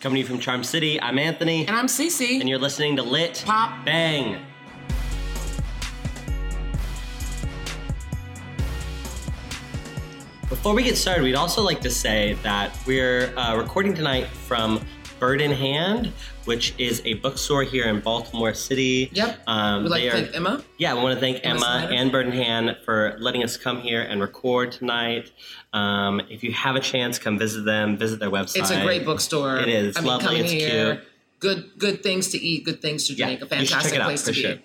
Coming to you from Charm City, I'm Anthony. And I'm Cece. And you're listening to Lit Pop Bang. Before we get started, we'd also like to say that we're uh, recording tonight from Bird in Hand, which is a bookstore here in Baltimore City. Yep. Um, We'd like to are- thank Emma. Yeah, we want to thank Emma Emma and Bird in Hand for letting us come here and record tonight. Um, if you have a chance, come visit them, visit their website. It's a great bookstore. It is. I mean, Lovely. It's here, cute. good good things to eat, good things to Yeah, drink. a fantastic place to sure. be.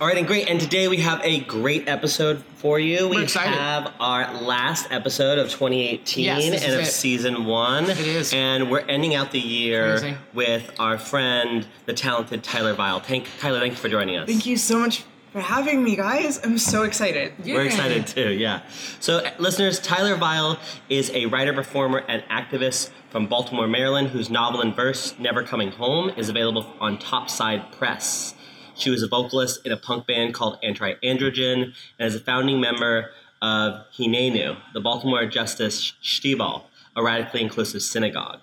All right, and great. And today we have a great episode for you. We We're excited. have our last episode of 2018 Yes, and of it. season one. It is. And we're ending out the year with our friend, the talented Tyler Vile. Thank, Tyler, thank you for joining us. Thank you so much for having me, guys. I'm so excited. We're excited too, yeah. So, uh, listeners, Tyler Vile is a writer, performer, and activist from Baltimore, Maryland, whose novel and verse, Never Coming Home, is available on Topside Press. She was a vocalist in a punk band called Anti Androgen and is a founding member of Hinenu, the Baltimore Justice Shtibl, a radically inclusive synagogue.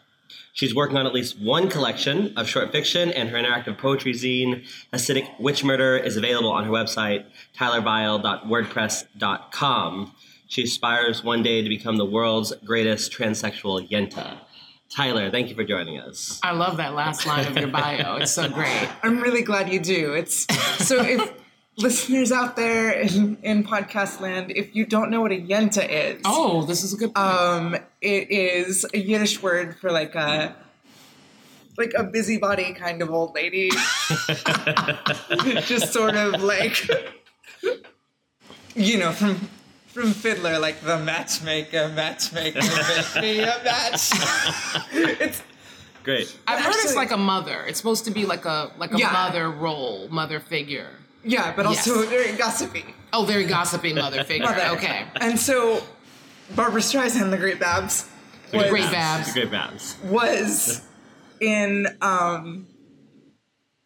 She's working on at least one collection of short fiction, and her interactive poetry zine, Hasidic Witch Murder, is available on her website, tylervile.wordpress.com. She aspires one day to become the world's greatest transsexual yenta. Tyler, thank you for joining us. I love that last line of your bio. It's so great. I'm really glad you do. It's so if listeners out there in, in podcast land, if you don't know what a yenta is, Oh, this is a good point. um, it is a Yiddish word for like a like a busybody kind of old lady. Just sort of like you know, from from Fiddler, like the matchmaker, matchmaker, make me a match. it's Great. I've heard it's like a mother. It's supposed to be like a like a Yeah. mother role, mother figure. yeah, but also Yes. very gossipy. Oh, very gossipy mother figure. Mother. Okay. And so Barbra Streisand, the Great Babs, was, Great Babs. the Great Babs. was in um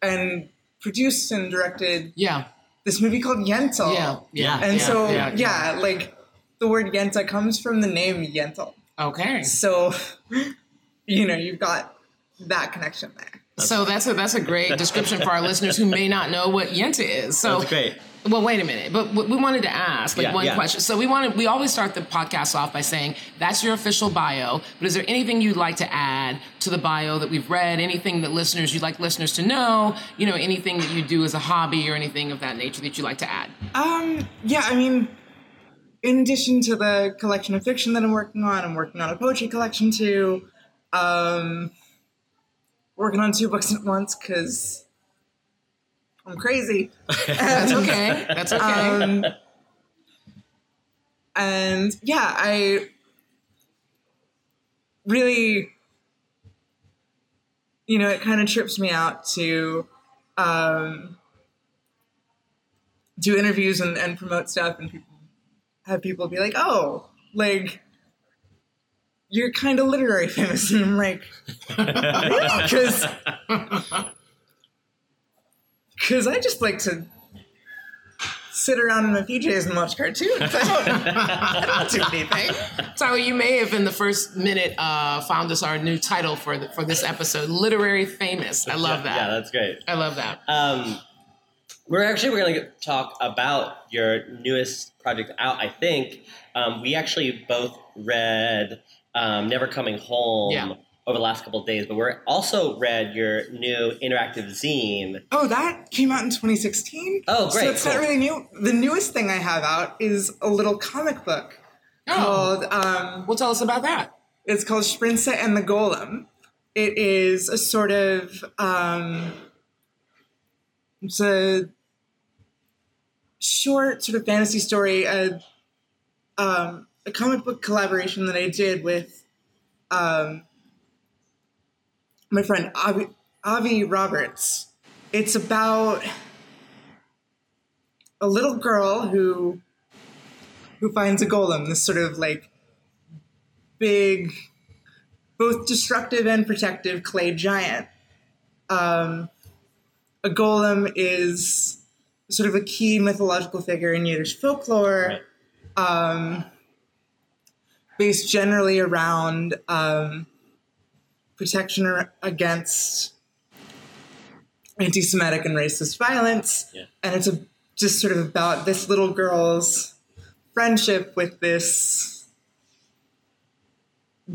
and produced and directed Yeah. This movie called Yentl. Yeah. Yeah. And yeah, so yeah, yeah, like the word Yenta comes from the name Yentl. Okay. So you know, you've got that connection there. So that's a that's a great description for our listeners who may not know what Yenta is. So That's great. Well, wait a minute, but we wanted to ask like Yeah, one yeah. question. So we wanted we always start the podcast off by saying that's your official bio. But is there anything you'd like to add to the bio that we've read? Anything that listeners you'd like listeners to know? You know, anything that you do as a hobby or anything of that nature that you'd like to add? Um, yeah, I mean, in addition to the collection of fiction that I'm working on, I'm working on a poetry collection too. Um, working on two books at once because I'm crazy. That's okay. That's okay. Um, and yeah, I really, you know, it kind of trips me out to um, do interviews and, and promote stuff and people, have people be like, oh, like, you're kind of literary famous. And I'm like, because because I just like to sit around in my PJs and watch cartoons. I don't, I don't do anything. So you may have in the first minute uh, found us our new title for the, for this episode, literary famous. I love that. Yeah, that's great. I love that. Um, we're actually we're going to talk about your newest project out. I think um, we actually both read um, "Never Coming Home" Yeah. Over the last couple of days, but we're also read your new interactive zine. Oh, that came out in 2016. Oh, great, So it's cool. not really new. The newest thing I have out is a little comic book Oh, called. Um, well, tell us about that. it's called Sprinza and the Golem. It is a sort of. Um, it's a short sort of fantasy story, a, um, a comic book collaboration that I did with um, my friend Avi, Avi Roberts. It's about a little girl who who finds a golem, this sort of like big, both destructive and protective clay giant. Um, a golem is sort of a key mythological figure in Yiddish folklore, um, based generally around um, protection against anti-Semitic and racist violence, Yeah. and it's a, just sort of about this little girl's friendship with this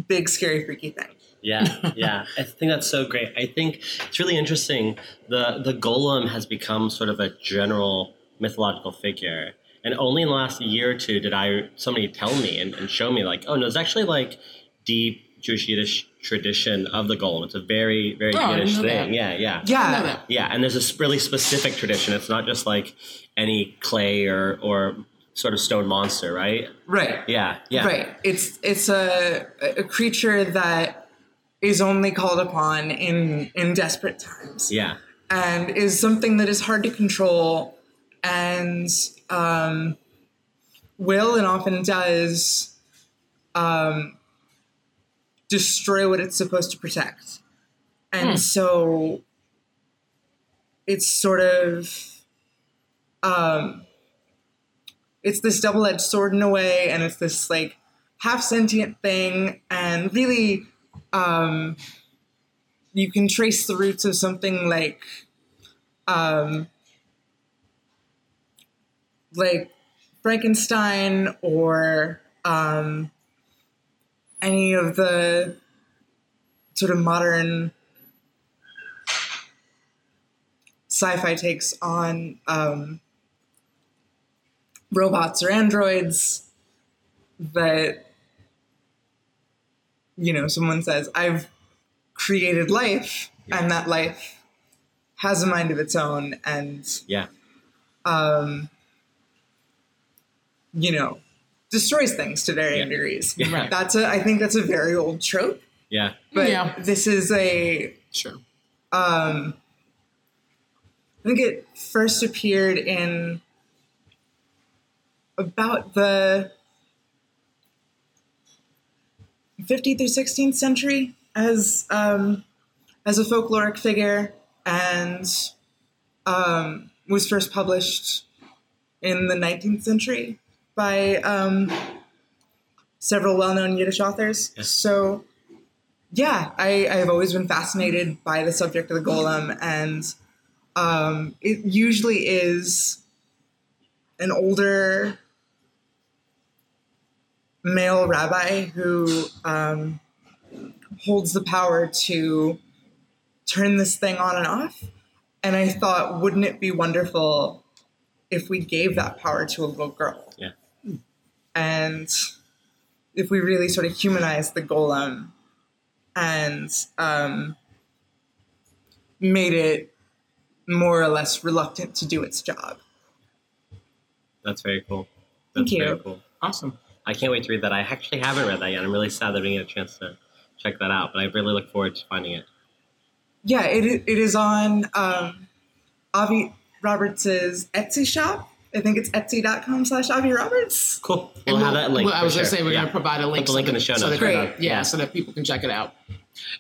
big, scary, freaky thing. Yeah, yeah. I think that's so great. I think it's really interesting. The the golem has become sort of a general mythological figure. And only in the last year or two did I somebody tell me and, and show me like, oh no, it's actually like deep Jewish Yiddish tradition of the golem. It's a very, very Oh, Yiddish thing. that. Yeah, yeah. Yeah. Yeah, and there's this really specific tradition. It's not just like any clay or or sort of stone monster, right? right. Yeah, yeah. Right. It's it's a a creature that is only called upon in in desperate times. Yeah. and is something that is hard to control and um, will and often does um, destroy what it's supposed to protect. And so it's sort of um, it's this double-edged sword in a way and it's this like half sentient thing and really um, you can trace the roots of something like um, like Frankenstein or um, any of the sort of modern sci-fi takes on um, robots or androids that you know someone says i've created life and that life has a mind of its own and Yeah. um, you know destroys things to varying Yeah. degrees Yeah. Right. that's a i think that's a very old trope Yeah. but Yeah. this is a Sure. um, I think it first appeared in about the 15th or 16th century as um, as a folkloric figure and um, was first published in the 19th century by um, several well-known Yiddish authors. Yes. So yeah, I, I've always been fascinated by the subject of the golem, and um, it usually is an older male rabbi who um, holds the power to turn this thing on and off. And I thought, wouldn't it be wonderful if we gave that power to a little girl? Yeah. And if we really sort of humanize the golem and um, made it more or less reluctant to do its job. That's very cool. Thank you. very cool. Awesome. I can't wait to read that. I actually haven't read that yet. I'm really sad that I didn't get a chance to check that out, but I really look forward to finding it. Yeah, it, it is on um, Avi Roberts' Etsy shop. I think it's etsy.com slash Avi Roberts. Cool. We'll And have that link. well, I for was going to say we're Yeah. going to provide a link. Put the link in the show so notes. that- Great. right? yeah, so that people can check it out.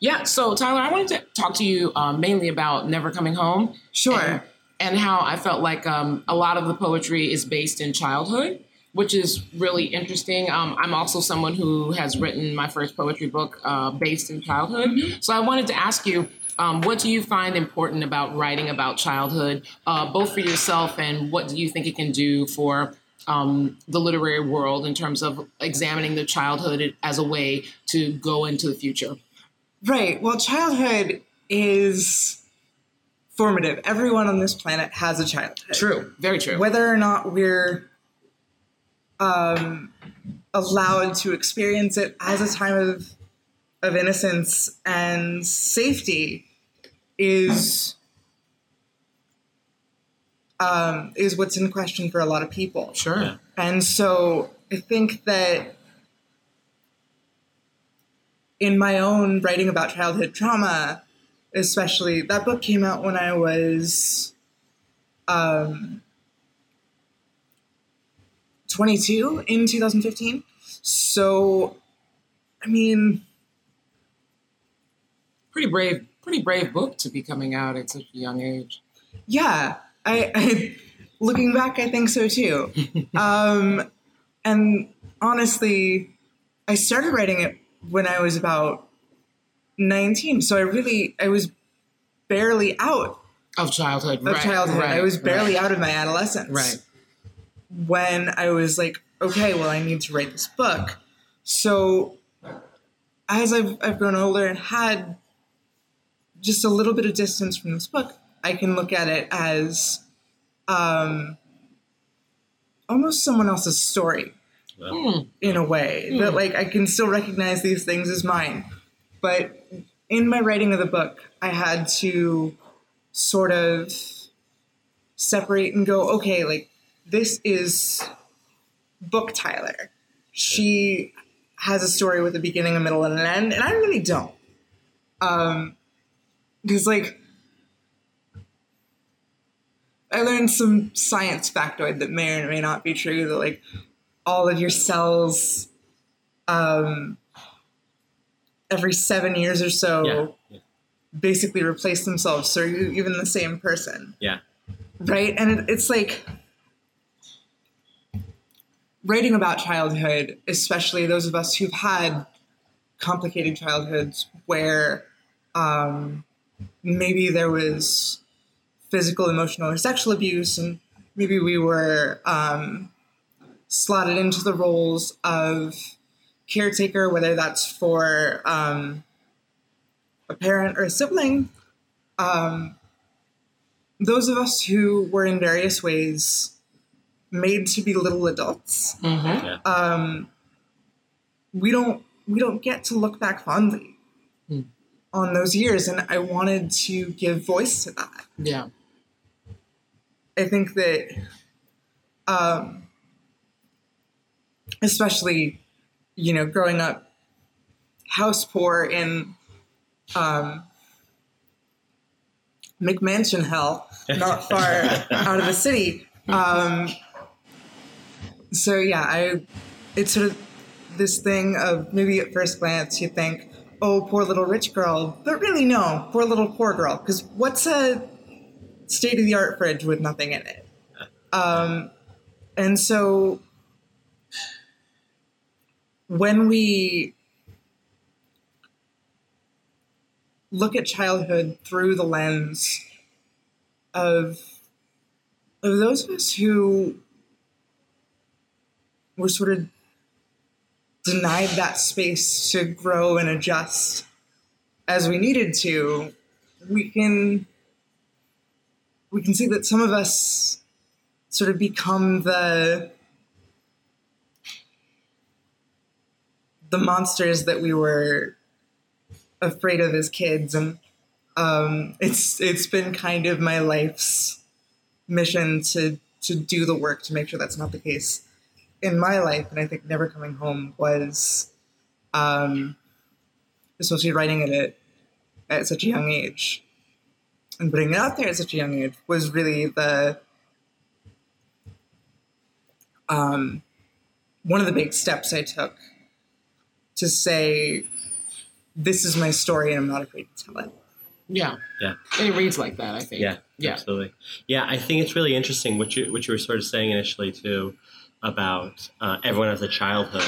Yeah. So Tyler, I wanted to talk to you um, mainly about Never Coming Home. Sure. And, and how I felt like um, a lot of the poetry is based in childhood, which is really interesting. Um, I'm also someone who has written my first poetry book uh, based in childhood. So I wanted to ask you. Um, what do you find important about writing about childhood, uh, both for yourself and what do you think it can do for um, the literary world in terms of examining the childhood as a way to go into the future? Right. Well, childhood is formative. Everyone on this planet has a childhood. True, very true. Whether or not we're um, allowed to experience it as a time of of innocence and safety is um, is what's in question for a lot of people. Sure. And so I think that in my own writing about childhood trauma, especially, that book came out when I was um, 22 in 2015. So, I mean, Pretty brave, pretty brave book to be coming out at such a young age. yeah, I, I looking back, I think so too. um, and honestly, I started writing it when I was about 19. So I really, I was barely out Of childhood. of right, childhood. right, I was barely right, out of my adolescence. Right. When I was like, okay, well, I need to write this book. So as I've, I've grown older and had just a little bit of distance from this book, I can look at it as um, almost someone else's story Well, in a way Hmm. that like I can still recognize these things as mine. But in my writing of the book, I had to sort of separate and go, okay, like this is book Tyler. She has a story with a beginning, a middle, and an end, and I really don't. Um, because like I learned some science factoid that may or may not be true that like all of your cells um, every seven years or so yeah, yeah, basically replace themselves so you're even the same person. Yeah. right? And it, it's like writing about childhood especially those of us who've had complicated childhoods where um, maybe there was physical emotional or sexual abuse and maybe we were um, slotted into the roles of caretaker whether that's for um, a parent or a sibling um, those of us who were in various ways made to be little adults Mhm. um, we don't we don't get to look back fondly. On those years and i wanted to give voice to that Yeah. i think that um, especially you know growing up house poor in um, mcmansion hell not far out of the city um, so yeah i it's sort of this thing of maybe at first glance you think oh poor little rich girl. But really no poor little poor girl. Because what's a state of the art fridge with nothing in it? Um, and so when we look at childhood through the lens of of those of us who were sort of denied that space to grow and adjust as we needed to, we can we can see that some of us sort of become the the monsters that we were afraid of as kids. And um, it's it's been kind of my life's mission to to do the work to make sure that's not the case in my life and i think never coming home was um, especially writing it at, at such a young age and putting it out there at such a young age was really the um, one of the big steps i took to say this is my story and i'm not afraid to tell it Yeah. Yeah. And it reads like that, I think. Yeah, Yeah. absolutely. Yeah, I think it's really interesting what you what you were sort of saying initially too about uh, everyone has a childhood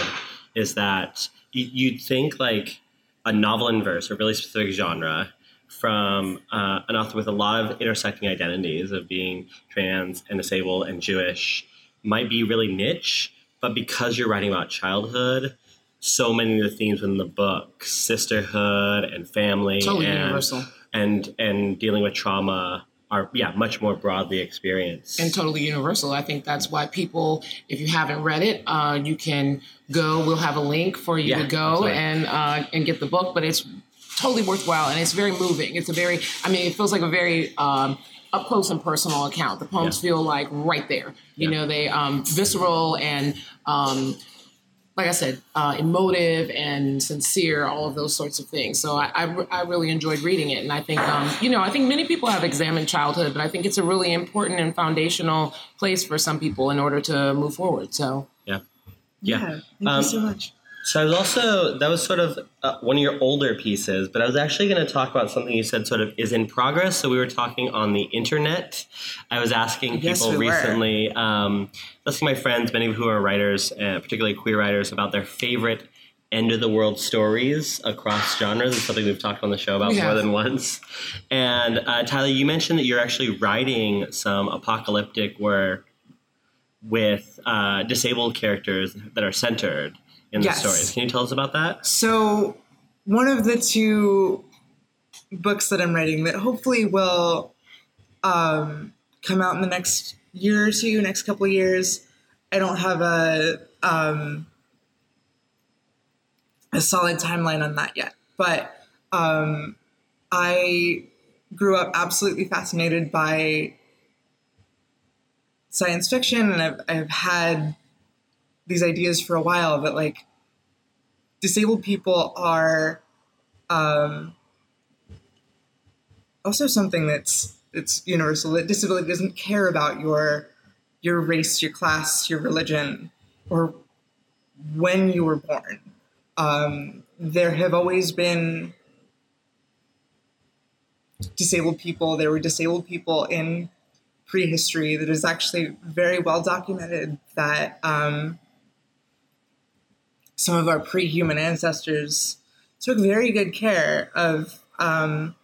is that you, you'd think like a novel in verse, a really specific genre, from uh, an author with a lot of intersecting identities of being trans and disabled and Jewish might be really niche, but because you're writing about childhood, so many of the themes in the book, sisterhood and family, Totally and, universal. and and dealing with trauma are yeah much more broadly experienced. and totally universal. I think that's why people, if you haven't read it, uh, you can go. We'll have a link for you Yeah, to go absolutely. and uh, and get the book. But it's totally worthwhile, and it's very moving. It's a very, I mean, it feels like a very um, up close and personal account. The poems Yeah. feel like right there. You Yeah. know, they um, visceral and. Um, like I said, uh, emotive and sincere, all of those sorts of things. So I, I, I really enjoyed reading it. And I think, um, you know, I think many people have examined childhood, but I think it's a really important and foundational place for some people in order to move forward. So, yeah, yeah. thank Um, you so much So I was also that was sort of uh, one of your older pieces, but I was actually going to talk about something you said sort of is in progress. So we were talking on the internet. I was asking Yes, people we recently, um, asking my friends, many of who are writers, uh, particularly queer writers, about their favorite end of the world stories across genres. It's something we've talked on the show about more than once. And uh, Tyler, you mentioned that you're actually writing some apocalyptic work with uh, disabled characters that are centered in the Yes. stories. Can you tell us about that? So, one of the two books that I'm writing that hopefully will um, come out in the next year or two, next couple of years. I don't have a um, a solid timeline on that yet, but um, I grew up absolutely fascinated by science fiction, and I've, I've had these ideas for a while that like disabled people are um, also something that's it's universal. That disability doesn't care about your your race, your class, your religion, or when you were born. Um, there have always been disabled people. There were disabled people in prehistory that is actually very well documented that um, some of our pre-human ancestors took very good care of um,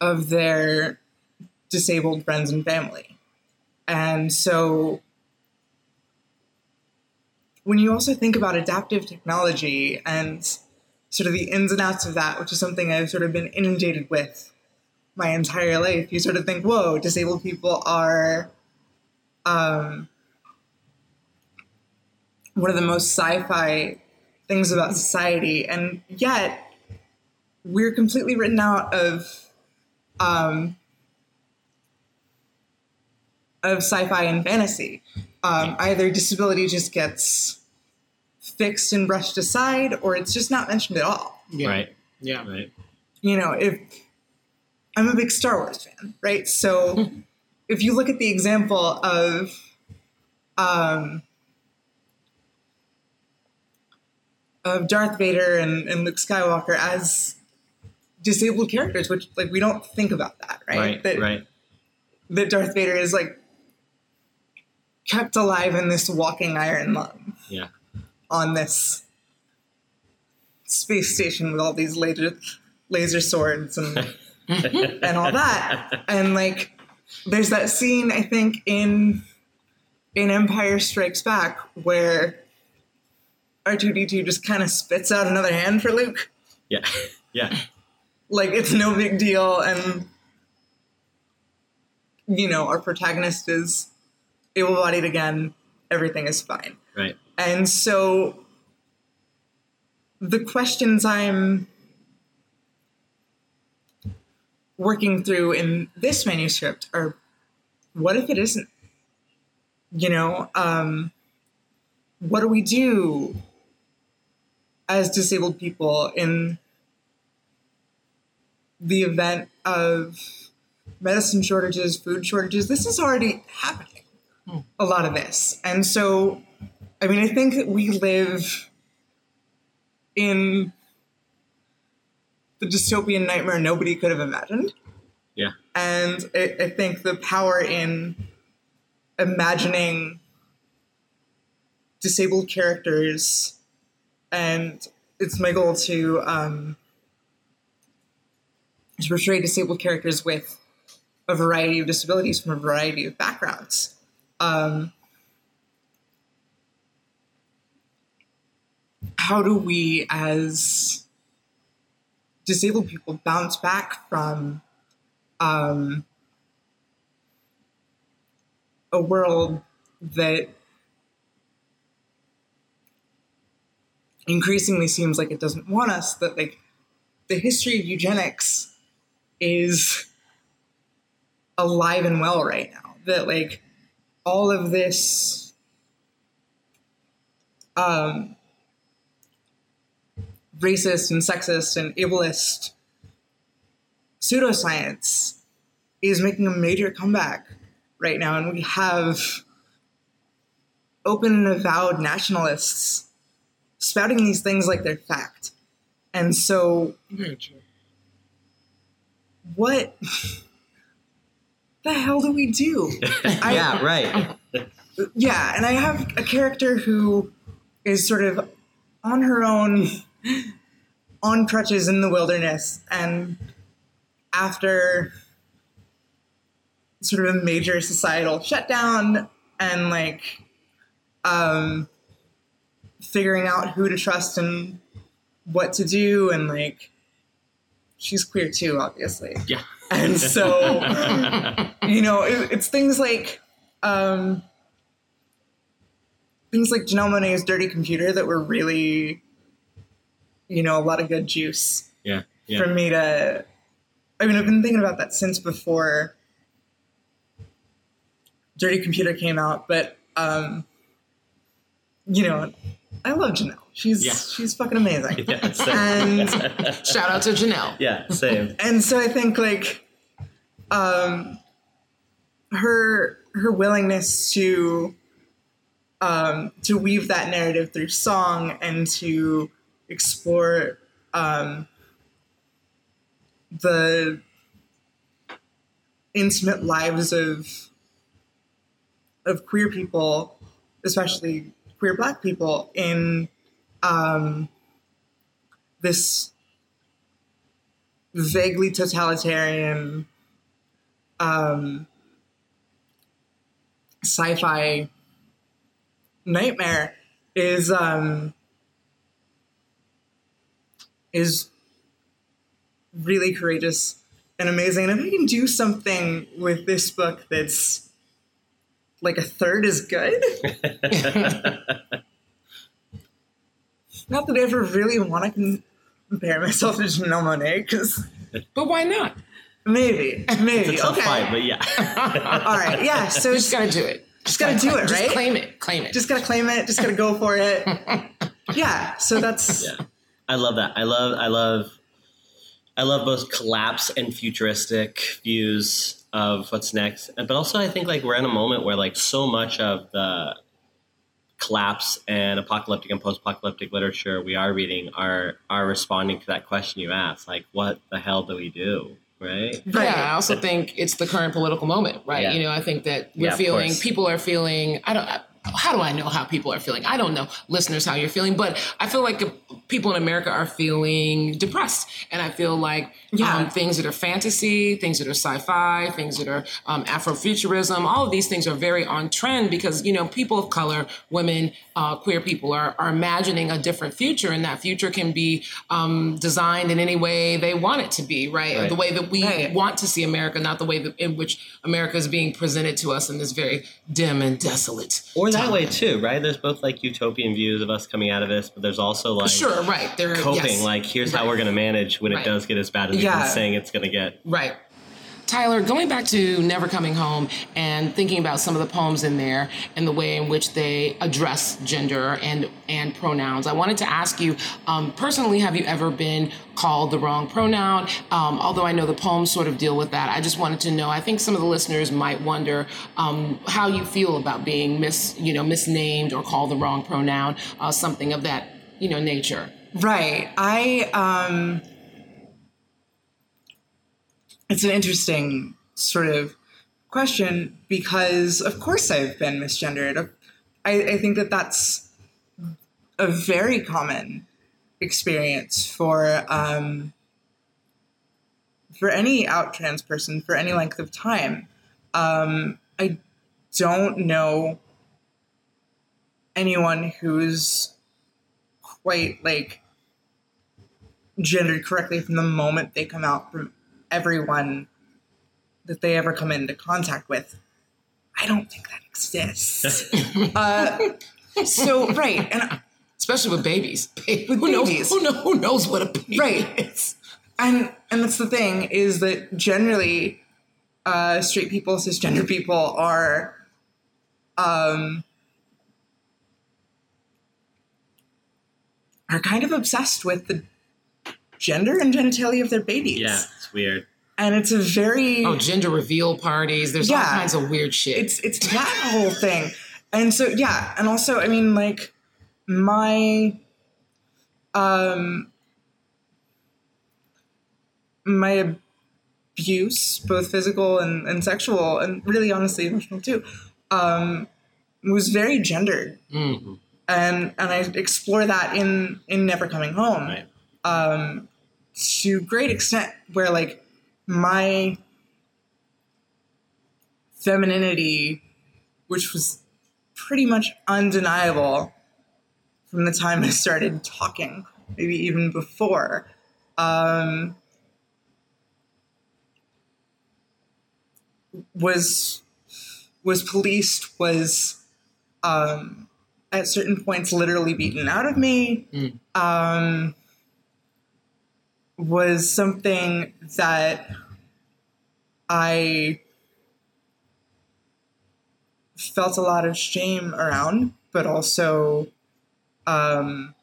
of their disabled friends and family, and so when you also think about adaptive technology and sort of the ins and outs of that, which is something I've sort of been inundated with my entire life, you sort of think, whoa, disabled people are um, one of the most sci-fi things about society, and yet we're completely written out of um, of sci-fi and fantasy. Um, either disability just gets fixed and brushed aside, or it's just not mentioned at all. Yeah. Right. Yeah. Right. You know, if I'm a big Star Wars fan, right? So if you look at the example of um, of Darth Vader and, and Luke Skywalker as disabled characters, which like we don't think about that, right? Right. that, Right. that Darth Vader is like kept alive in this walking iron lung Yeah. on this space station with all these laser laser swords and and all that. And like there's that scene I think in in Empire Strikes Back where R2D2 just kind of spits out another hand for Luke. Yeah. Yeah. Like it's no big deal and you know, our protagonist is able bodied again, everything is fine. Right. And so the questions I'm working through in this manuscript are what if it isn't? You know, um, what do we do as disabled people in the event of medicine shortages, food shortages? This is already happening, hmm. a lot of this. And so I mean, I think that we live in the dystopian nightmare nobody could have imagined. Yeah. And I, I think the power in imagining disabled characters, and it's my goal to, um, to portray disabled characters with a variety of disabilities from a variety of backgrounds. Um, how do we as disabled people bounce back from um, a world that increasingly seems like it doesn't want us that like the history of eugenics is alive and well right now that like all of this um, racist and sexist and ableist pseudoscience is making a major comeback right now. And we have open and avowed nationalists spouting these things like they're fact. And so, what the hell do we do? I- yeah. Right. yeah, and I have a character who is sort of on her own, on crutches in the wilderness, and after sort of a major societal shutdown and like um, figuring out who to trust and what to do, and like she's queer too, obviously. Yeah. And so, you know, it, it's things like um, things like Janelle Monae's Dirty Computer that were really, you know, a lot of good juice Yeah. Yeah. for me to. I mean, I've been thinking about that since before Dirty Computer came out, but um, you know, I love Janelle. She's Yeah. she's fucking amazing. Yeah, same. And Shout out to Janelle. yeah, same. and so I think like um her her willingness to um to weave that narrative through song and to explore um the intimate lives of of queer people, especially queer black people in um this vaguely totalitarian um, sci-fi nightmare is um, is really courageous and amazing. And if I can do something with this book that's like a third as good, not that I ever really want to compare myself to Janelle Monae, because But why not? maybe, maybe. It's a tough okay. fight, but yeah. All right, yeah. So You it's just gotta do it. just gotta do it, Just right? claim it. Claim it. Just gotta claim it. Just gotta go for it. Yeah. So that's yeah. I love that. I love I love I love both collapse and futuristic views of what's next. But also I think like we're in a moment where like so much of the collapse and apocalyptic and post-apocalyptic literature we are reading are are responding to that question you asked. Like what the hell do we do? Right? Right. Yeah, I also think it's the current political moment, right? Yeah. You know, I think that we're Yeah, feeling, people are feeling, I don't, how do I know how people are feeling? I don't know, listeners, how you're feeling, but I feel like people in America are feeling depressed. And I feel like Yeah. um, things that are fantasy, things that are sci fi, things that are um, Afrofuturism, all of these things are very on trend because, you know, people of color, women, uh, queer people are, are imagining a different future, and that future can be um, designed in any way they want it to be, right? Right. The way that we Right. want to see America, not the way that, in which America is being presented to us in this very dim and desolate. Or that way too, right? There's both like utopian views of us coming out of this, but there's also like Sure, right. There, coping. yes. Like here's how we're going to manage when Right. it does get as bad as we've Yeah. been saying it's going to get. Right. Tyler, going back to Never Coming Home and thinking about some of the poems in there and the way in which they address gender and and pronouns, I wanted to ask you um, personally: Have you ever been called the wrong pronoun? Um, although I know the poems sort of deal with that, I just wanted to know. I think some of the listeners might wonder um, how you feel about being mis you know misnamed or called the wrong pronoun, uh, something of that you know nature. right. I um it's an interesting sort of question because of course I've been misgendered. I, I think that that's a very common experience for um, for any out trans person for any length of time. Um, I don't know anyone who's quite like gendered correctly from the moment they come out from everyone that they ever come into contact with. I don't think that exists. uh, so right, and Especially with babies. With who knows? Who, know, who knows what a baby Right. is? and and that's the thing is that generally, uh, straight people, cisgender people are, um, are kind of obsessed with the gender and genitalia of their babies. Yeah, it's weird. and it's a very Oh, gender reveal parties. There's all kinds of weird shit. it's it's that whole thing and so yeah and also i mean like my um my abuse both physical and, and sexual and really honestly emotional too um was very gendered Mm. and and I explore that in in Never Coming Home Right. um, to great extent, where like my femininity, which was pretty much undeniable from the time I started talking, maybe even before. Um, was was policed was um, at certain points literally beaten out of me Mm. um, was something that I felt a lot of shame around, but also um,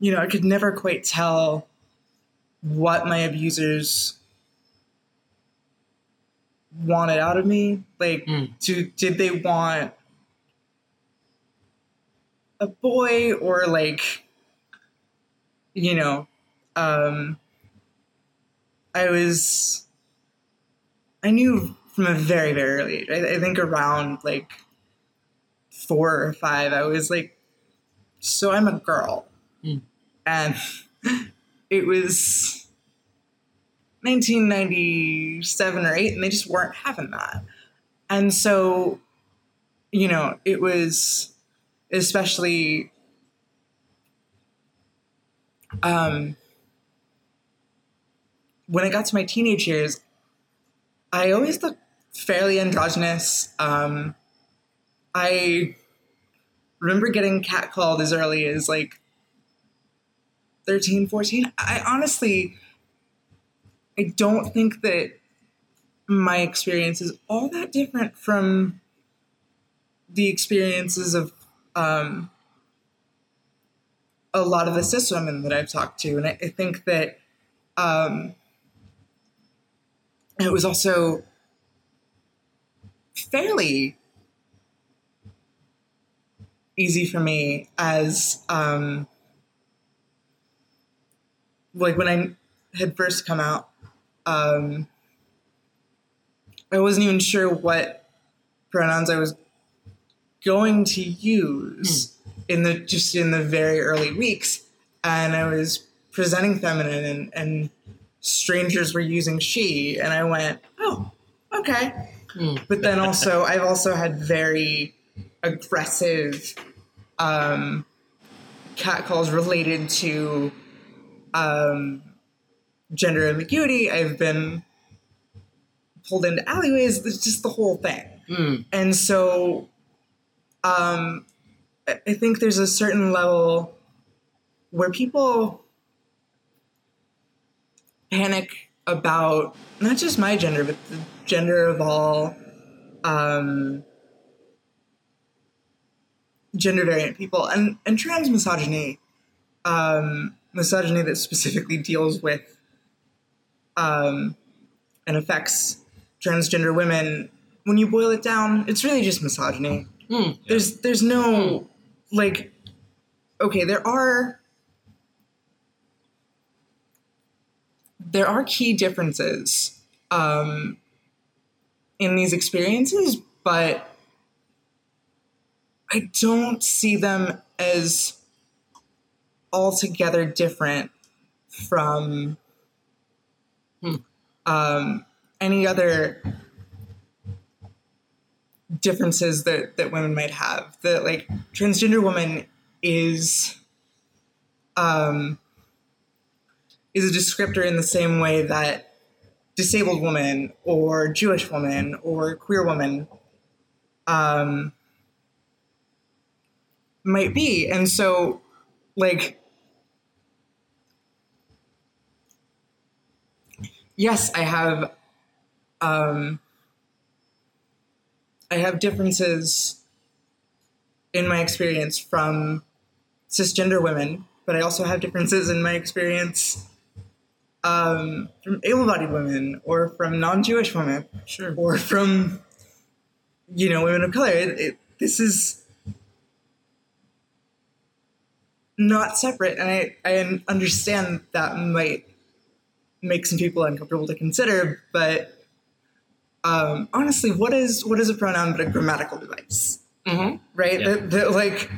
you know, I could never quite tell what my abusers wanted out of me. Like, Mm. do, did they want a boy or like, you know, um, I was, I knew from a very, very early age, I, I think around like four or five, I was like, so I'm a girl. Mm. And it was 1997 or 8, and they just weren't having that. And so, you know, it was especially um, when I got to my teenage years, I always looked fairly androgynous. Um, I remember getting catcalled as early as like 13, 14. I honestly, I don't think that my experience is all that different from the experiences of um, a lot of the cis women that I've talked to. And I, I think that um, it was also fairly easy for me as um, like when I had first come out, um, I wasn't even sure what pronouns I was going to use in the just in the very early weeks, and I was presenting feminine, and, and strangers were using she, and I went, oh, okay. Mm. But then also, I've also had very aggressive um, catcalls related to um, gender ambiguity. I've been pulled into alleyways. It's just the whole thing. Mm. And so um, I think there's a certain level where people panic about not just my gender, but the gender of all um, gender variant people and, and trans misogyny, um, misogyny that specifically deals with um, and affects transgender women. When you boil it down, it's really just misogyny. Mm. There's there's no like okay, there are there are key differences um, in these experiences, but I don't see them as altogether different from Hmm. um, any other differences that, that women might have. That like transgender woman is um, is a descriptor in the same way that disabled woman or Jewish woman or queer woman um, might be. And so, like, yes, I have, um, I have differences in my experience from cisgender women, but I also have differences in my experience um, from able-bodied women or from non-Jewish women Sure. or from you know women of color. It, it, this is not separate, and I, I understand that might make some people uncomfortable to consider, but um, honestly, what is what is a pronoun but a grammatical device, hmm right? Yeah. That, that like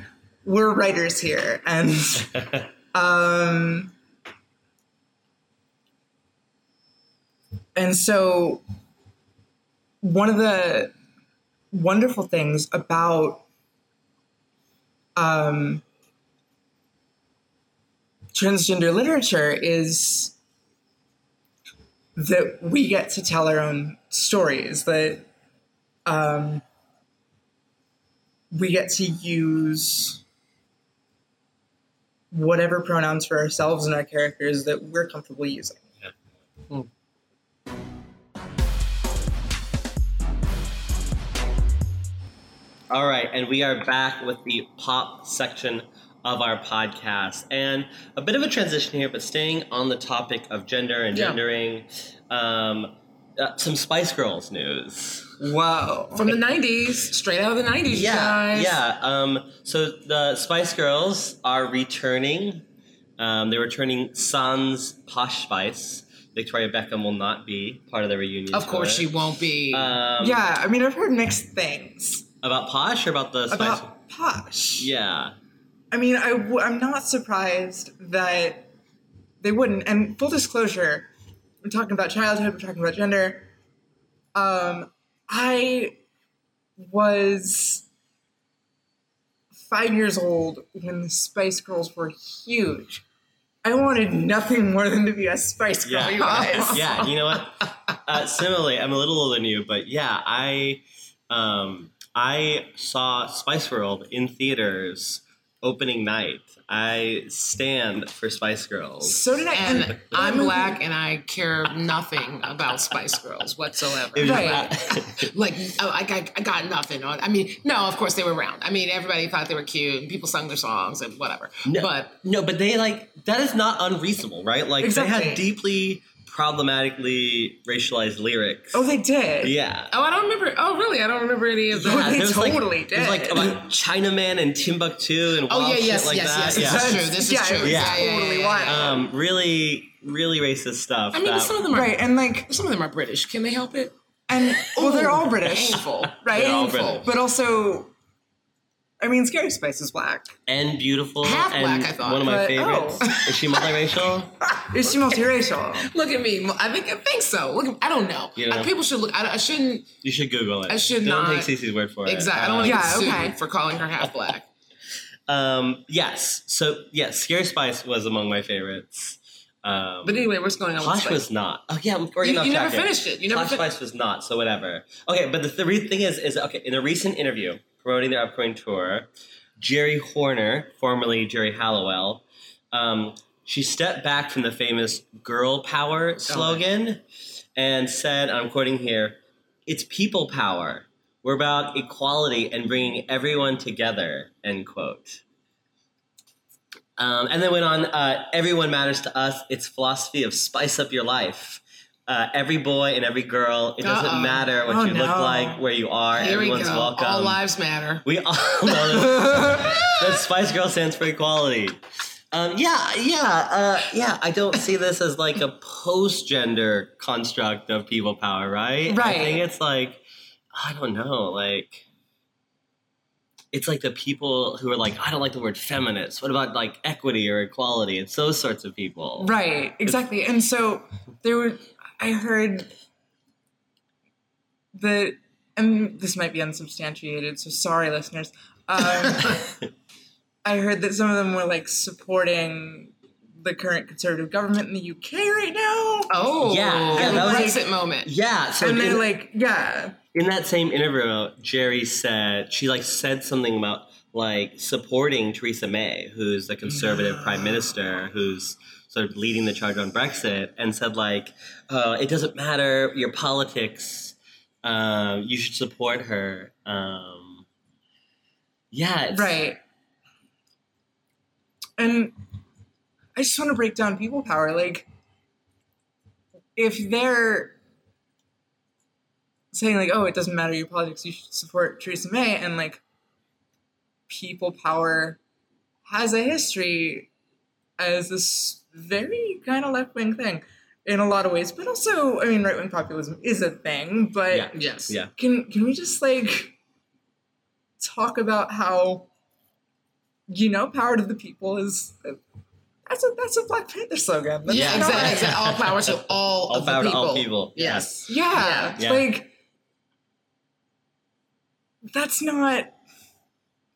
we're writers here, and um, and so one of the wonderful things about um, transgender literature is that we get to tell our own stories that um, we get to use whatever pronouns for ourselves and our characters that we're comfortable using Yeah. All right, and we are back with the pop section of our podcast, and a bit of a transition here, but staying on the topic of gender and Yeah. gendering. Um, uh, some Spice Girls news. Wow. From the '90s, straight out of the '90s, Yeah, guys. yeah. Um, so the Spice Girls are returning. Um, they're returning Sans Posh Spice. Victoria Beckham will not be part of the reunion. Of course, she won't be. Um, yeah i mean i've heard mixed things About Posh or about the Spice? about posh yeah. I mean, I w- I'm not surprised that they wouldn't. And full disclosure, we're talking about childhood, we're talking about gender. Um, I was five years old when the Spice Girls were huge. I wanted nothing more than to be a Spice Girl, Yeah. you guys. yeah, you know what? Uh, similarly, I'm a little older than you, but yeah, I um, I saw Spice World in theaters opening night. I stand for Spice Girls. So did I. and I'm black, and I care nothing about Spice Girls whatsoever. Right. like oh, I, I, I got nothing on. I mean, no, of course they were around. I mean, everybody thought they were cute, and people sung their songs and whatever. no, But no, but they like that is not unreasonable, right? Like they had deeply problematically racialized lyrics. Oh, they did. yeah. oh, I don't remember. Oh, really? I don't remember any of Yeah, they there was, like- totally It was like about Chinaman and Timbuktu and what Oh wild yeah, shit yes, like yes, that. yes. yeah. This is true. This is Yeah, true. Yeah, yeah, yeah, totally yeah, wild. Um, really, really racist stuff. I mean, that- some of them are Right, and like, some of them are British. Can they help it? and well, they're all British. Painful. right? They're all British. But also, I mean, Scary Spice is black. and beautiful Half and black, I thought. one of my But- favorites. oh. Is she multiracial? Is she multiracial? Look at me. I think I think so. Look, I don't know. You know? Uh, People should look. I, I shouldn't. You should Google it. I should Don't not- take Cece's word for it. Exactly. I don't want to Yeah, get sued okay. for calling her half black. Um, yes. So yes, Scary Spice was among my favorites. Um, But anyway, what's going on? with Posh was not. Oh yeah, we're You- you never finished it. You never Posh fin- Spice was not. So whatever. Okay, but the, the re- thing is, is okay. In a recent interview promoting their upcoming tour, Geri Horner, formerly Geri Halliwell, um, she stepped back from the famous "girl Oh, power" slogan and said, "I'm quoting here: It's people power. We're about equality and bringing everyone together." End quote. Um, and then went on, uh, everyone matters to us. It's philosophy of spice up your life. Uh, every boy and every girl, it doesn't Uh-oh. matter what Oh, you look like, where you are, Here we everyone's go. welcome. All lives matter. We all that Spice Girl stands for equality. Um, yeah, yeah, uh, yeah. I don't see this as like a post-gender construct of people power, right? Right. I think it's like, I don't know, like it's like the people who are like, I don't like the word feminist. What about like equity or equality? It's those sorts of people. Right, exactly. And so there were, I heard that, and this might be unsubstantiated, so sorry, listeners. Um, I heard that some of them were like supporting the current conservative government in the UK right now. Oh, Yeah, yeah, the that was- Brexit moment. Yeah. So and they're in- like, yeah, in that same interview, Geri said she like said something about like supporting Theresa May, who's the conservative prime minister, who's sort of leading the charge on Brexit, and said like, uh, it doesn't matter your politics, um, you should support her. Um, yeah, right. And I just want to break down people power. Like, if they're saying like, "Oh, it doesn't matter your politics, you should support Theresa May," and like, people power has a history as this very kind of left wing thing. in a lot of ways, but also, I mean, right wing populism is a thing. But Yeah. Yes. Yeah. can can we just like talk about how you know power to the people is that's a that's a Black Panther slogan. That's Yeah, not- exactly, exactly. All power to all, All of the power to people. all people. Yes. Yeah, Yeah. like that's not.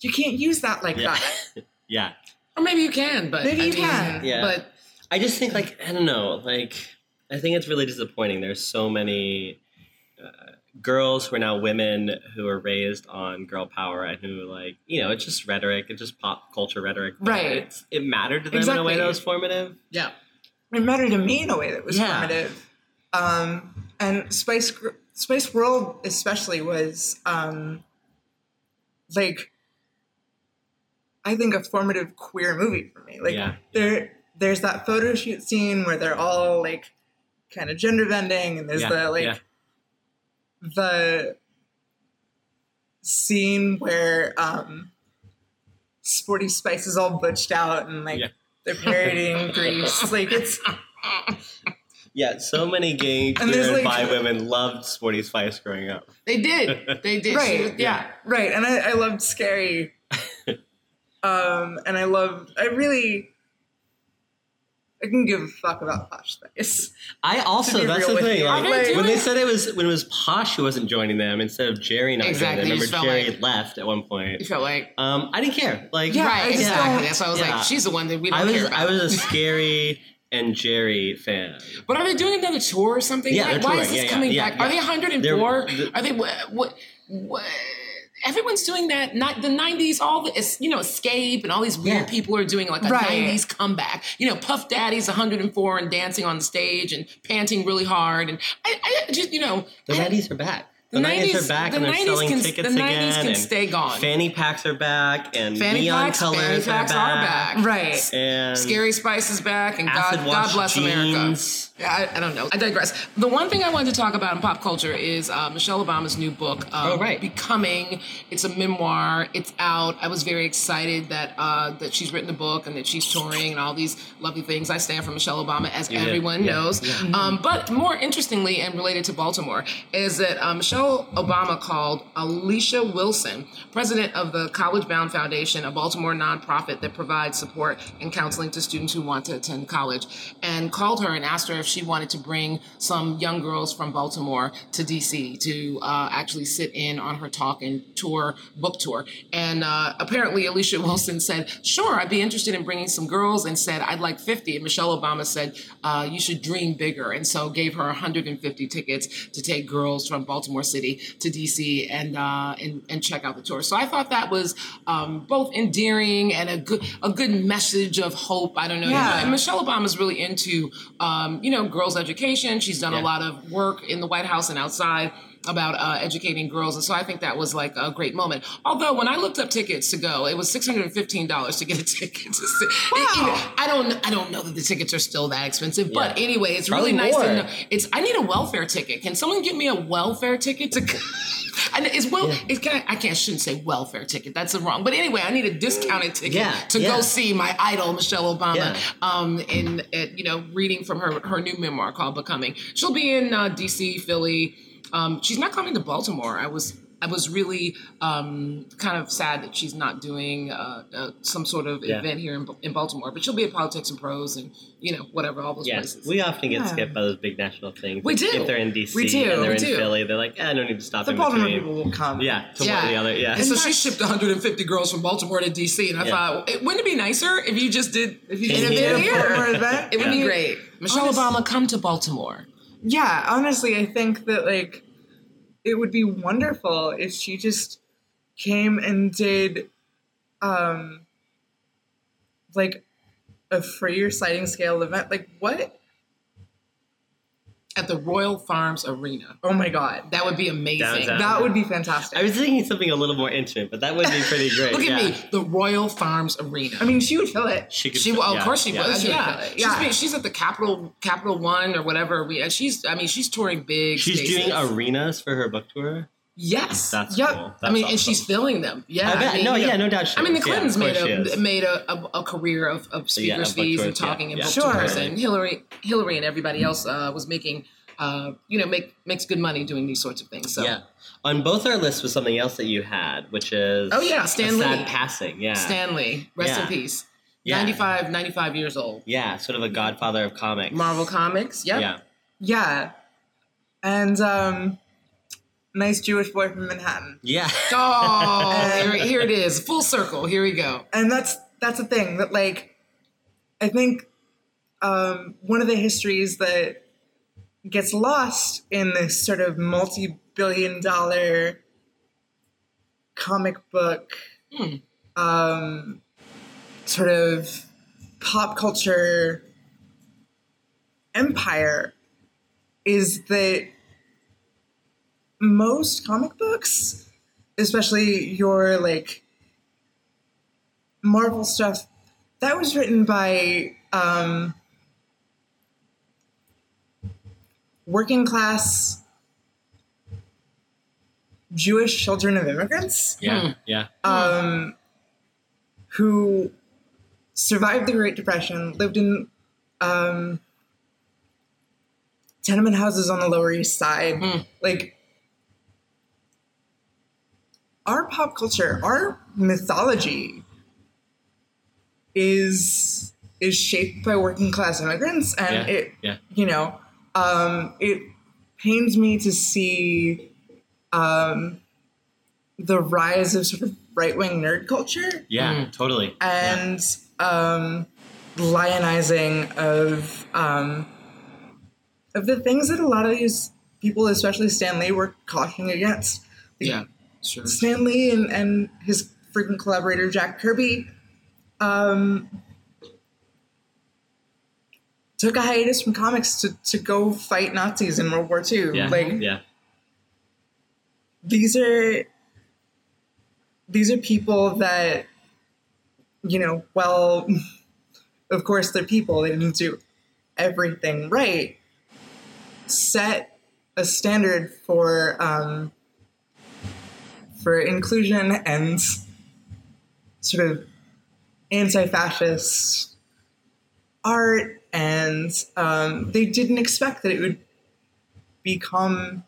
You can't use that like Yeah. that. Yeah. Or maybe you can, but Maybe I you mean, can. Yeah. But I just think like I don't know, like I think it's really disappointing. There's so many uh, girls who are now women who are raised on girl power and who like you know it's just rhetoric, it's just pop culture rhetoric. Right. It's, it mattered to them in a way that was formative. yeah. It mattered to me in a way that was Yeah. formative. Um, and Spice Gr- Spice World especially was um, like I think a formative queer movie for me. Like Yeah. there there's that photo shoot scene where they're all like kind of gender bending and there's Yeah, the like yeah. the scene where um Sporty Spice is all butched out and like Yeah. they're parodying Grease. Like it's Yeah, so many gay And there's, queer and like- bi women loved Sporty Spice growing up. They did. They did. Right. was- yeah. Right, and I, I loved Scary. um, and I loved, I really, I can give a fuck about Posh Spice. I also be that's real the thing. Like, Are they when they said it was when it was Posh who wasn't joining them instead of Geri not Exactly, joining them. just Remember Geri like- left at one point. You felt like Um, I didn't care. Like Yeah, right, exactly. don't- That's why I was yeah. like, she's the one that we don't I was care about. I was a Scary and Geri fan. but are they doing another tour or something? Yeah, why, they're is this Yeah, yeah, coming yeah, back? yeah. Are they 104? They're- the- are they what? what, what Everyone's doing that. Not the '90s. All the you know, Escape and all these weird Yeah. people are doing like a Right. '90s comeback. You know, Puff Daddy's 104 and dancing on the stage and panting really hard. And I, I just, you know, The I- nineties are back. The nineties are back the and they're 90s selling can- tickets the 90s again. can and stay gone. Fanny packs are back and Fanny neon packs, colors fanny packs are are back. back. Right. And Scary Spice is back, and God, God bless America. Yeah, I, I don't know. I digress. The one thing I wanted to talk about in pop culture is uh, Michelle Obama's new book, um, Oh, right. Becoming. It's a memoir. It's out. I was very excited that uh, that she's written the book and that she's touring and all these lovely things. I stand for Michelle Obama, as did. everyone Yeah, knows. yeah. Um, but more interestingly and related to Baltimore is that uh, Michelle Obama called Alicia Wilson, president of the College Bound Foundation, a Baltimore nonprofit that provides support and counseling to students who want to attend college, and called her and asked her if she wanted to bring some young girls from Baltimore to DC to uh, actually sit in on her talk and tour, book tour. And uh, apparently, Alicia Wilson said, Sure, I'd be interested in bringing some girls, and said, I'd like 50. And Michelle Obama said, uh, You should dream bigger. And so gave her 150 tickets to take girls from Baltimore City to DC and, uh, and, and check out the tour. So I thought that was um, both endearing and a good, a good message of hope. I don't know. Yeah. And Michelle Obama's really into, um, you know, girls' education. She's done a lot of work in the White House and outside about uh, educating girls, and so I think that was like a great moment. Although when I looked up tickets to go, it was six hundred and fifteen dollars to get a ticket. To see. Wow. I don't, I don't know that the tickets are still that expensive, but anyway, it's Probably really nice more. to know. It's I need a welfare ticket. Can someone give me a welfare ticket to? And it's well, it's kind of, I can't shouldn't say welfare ticket. That's the wrong. But anyway, I need a discounted ticket Yeah, to yeah. go see my idol Michelle Obama. Yeah. Um, in at, you know reading from her her new memoir called Becoming. She'll be in uh, D.C., Philly. Um, she's not coming to Baltimore. I was I was really um, kind of sad that she's not doing uh, uh, some sort of Yeah. event here in, in Baltimore. But she'll be at Politics and Prose and you know whatever all those Yeah, places. we often get Yeah. skipped by those big national things. We do. If they're in DC We do, and they're we in do. Philly, they're like, eh, I don't need to stop The in Baltimore between. people will come. Yeah, to Yeah. one or the other. Yeah. And so she shipped 150 girls from Baltimore to DC, and I Yeah. thought, it, wouldn't it be nicer if you just did if you Came did here. it here? Baltimore event. It would be great. Michelle Honest- Obama, come to Baltimore. Yeah, honestly, I think that like it would be wonderful if she just came and did um like a free sliding scale event. Like what? At the Royal Farms Arena. Oh my god. That would be amazing. Downtown. That would be fantastic. I was thinking something a little more intimate, but that would be pretty great. Look at yeah. me, the Royal Farms Arena. I mean, she would fill it. She could. she, well, yeah, oh, of course she yeah. was. She would Yeah, it, She's, yeah. been- she's at the Capital Capital One or whatever. We, and she's, I mean, she's touring big. She's spaces. doing arenas for her book tour. Yes. That's Yep. cool. I That's mean, and she's filling them. Yeah. I bet. mean, no, you know, yeah, no doubt. She I mean, the is. Yeah, Clintons made a made a, a, a career of, of Yeah, speakers of fees and tours, yeah, talking and yeah. book Sure. tours, and Hillary, Hillary, and everybody else uh, was making, uh, you know, make makes good money doing these sorts of things. So Yeah. On both our lists was something else that you had, which is Oh, yeah, Stan Lee sad passing. Yeah. Stan Lee, rest in peace. Yeah. 95, 95 years old. Yeah, sort of a godfather of comics. Marvel Comics. Yep. Yeah. Yeah. And um nice Jewish boy from Manhattan. Yeah. Oh, here, here it is. Full circle. Here we go. And that's that's the thing that like I think um one of the histories that gets lost in this sort of multi-billion dollar comic book Hmm. um sort of pop culture empire is that most comic books, especially your like Marvel stuff, that was written by um, working class Jewish children of immigrants Yeah. Hmm. Yeah. um, who survived the Great Depression, lived in um, tenement houses on the Lower East Side. Hmm. Like, our pop culture, our mythology is is shaped by working class immigrants, and Yeah. it Yeah. you know, um, it pains me to see um, the rise of sort of right wing nerd culture Yeah. Totally. Yeah. and um, lionizing of um, of the things that a lot of these people, especially Stan Lee, were cautioning against. Yeah. Sure. Stan Lee and, and his frequent collaborator Jack Kirby um, took a hiatus from comics to, to go fight Nazis in World War II. Yeah. Like yeah. these are these are people that you know, well, of course they're people. They didn't do everything right. Set a standard for um, for inclusion and sort of anti-fascist art, and um, they didn't expect that it would become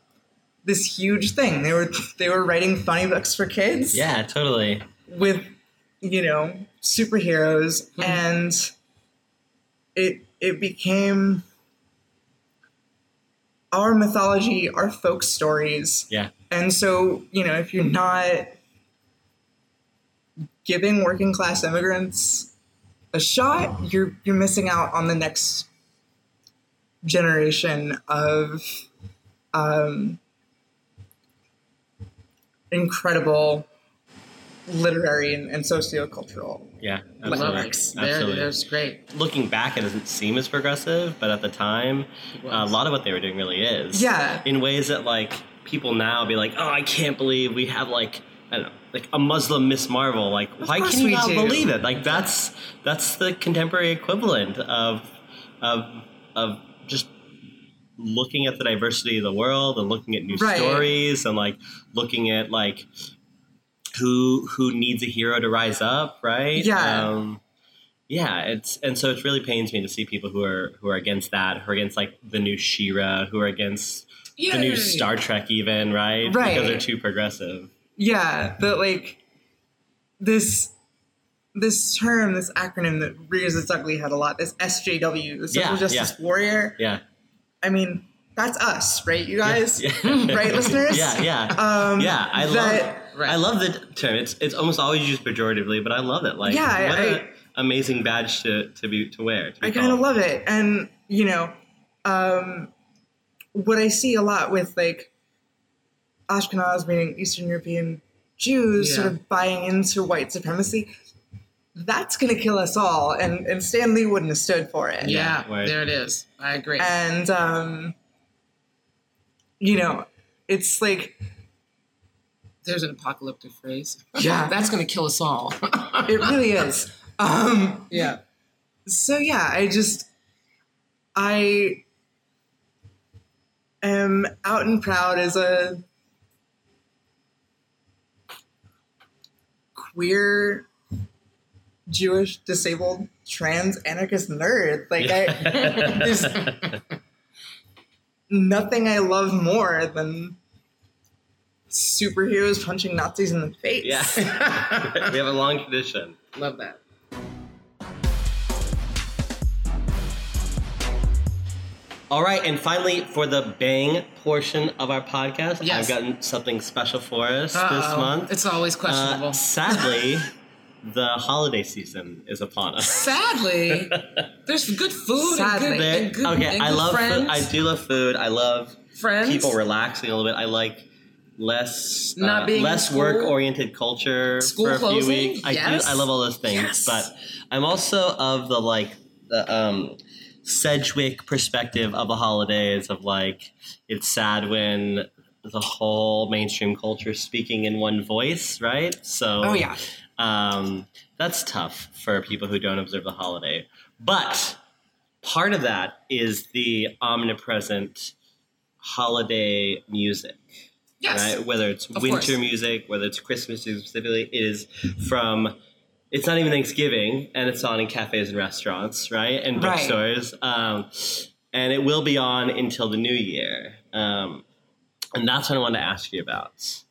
this huge thing. They were they were writing funny books for kids Yeah. Totally. with you know superheroes and it it became our mythology, our folk stories. Yeah. And so, you know, if you're not giving working class immigrants a shot, you're you're missing out on the next generation of um, incredible literary and, and sociocultural. Yeah. Love Absolutely. Works. There, Absolutely. that's great. Looking back, it doesn't seem as progressive, but at the time, a lot of what they were doing really is. Yeah. In ways that like people now be like, oh, I can't believe we have like I don't know, like a Muslim Miss Marvel. Like, why course can you not do. believe it? Like that's that's the contemporary equivalent of of of just looking at the diversity of the world and looking at new Right. stories and like looking at like who who needs a hero to rise up, right? Yeah. Um, yeah, it's and so it really pains me to see people who are who are against that, who are against like the new She-Ra, who are against the new Star Trek, even right? Right. Because they're too progressive. Yeah, but like this this term, this acronym that rears its ugly head a lot, this SJW, the Social Yeah, Justice yeah. Warrior. Yeah. I mean, that's us, right, you guys? Yeah. right, listeners? Yeah, yeah. Um, yeah, I love that- Right. I love the term. It's it's almost always used pejoratively, but I love it. Like Yeah, what I- an amazing badge to, to be to wear. To be I kind of love it. And, you know, um, what I see a lot with like Ashkenaz, meaning Eastern European Jews, sort of buying into white supremacy, that's going to kill us all. And, and Stan Lee wouldn't have stood for it. Yeah, right. there it is. I agree. And, um, you know, it's like, there's an apocalyptic phrase. Yeah, that's going to kill us all. it really is. Um, yeah. So yeah, I just I am out and proud as a queer Jewish disabled trans anarchist nerd. Like I there's nothing I love more than superheroes punching Nazis in the face. yeah. we have a long tradition. Love that. All right, and finally, for the bang portion of our podcast, Yes. I've gotten something special for us this Uh-oh. month. It's always questionable. Uh, sadly, the holiday season is upon us. Sadly, there's good food Sadly. and good, There- and good, okay, and I love friends. food. I do love food. I love friends. people relaxing a little bit. I like less Not uh, being less work oriented culture School for a few closing? weeks. I Yes. do. I love all those things, Yes. but I'm also of the like the um, Sedgwick perspective of the holidays. Of like, it's sad when the whole mainstream culture is speaking in one voice, right? So, Oh yeah. um, that's tough for people who don't observe the holiday. But part of that is the omnipresent holiday music. Yes. Right? Whether it's Of winter course. music, whether it's Christmas music specifically, it is from it's not even Thanksgiving and it's on in cafes and restaurants, right? And Right. bookstores. Um, and it will be on until the new year. Um, and that's what I wanted to ask you about.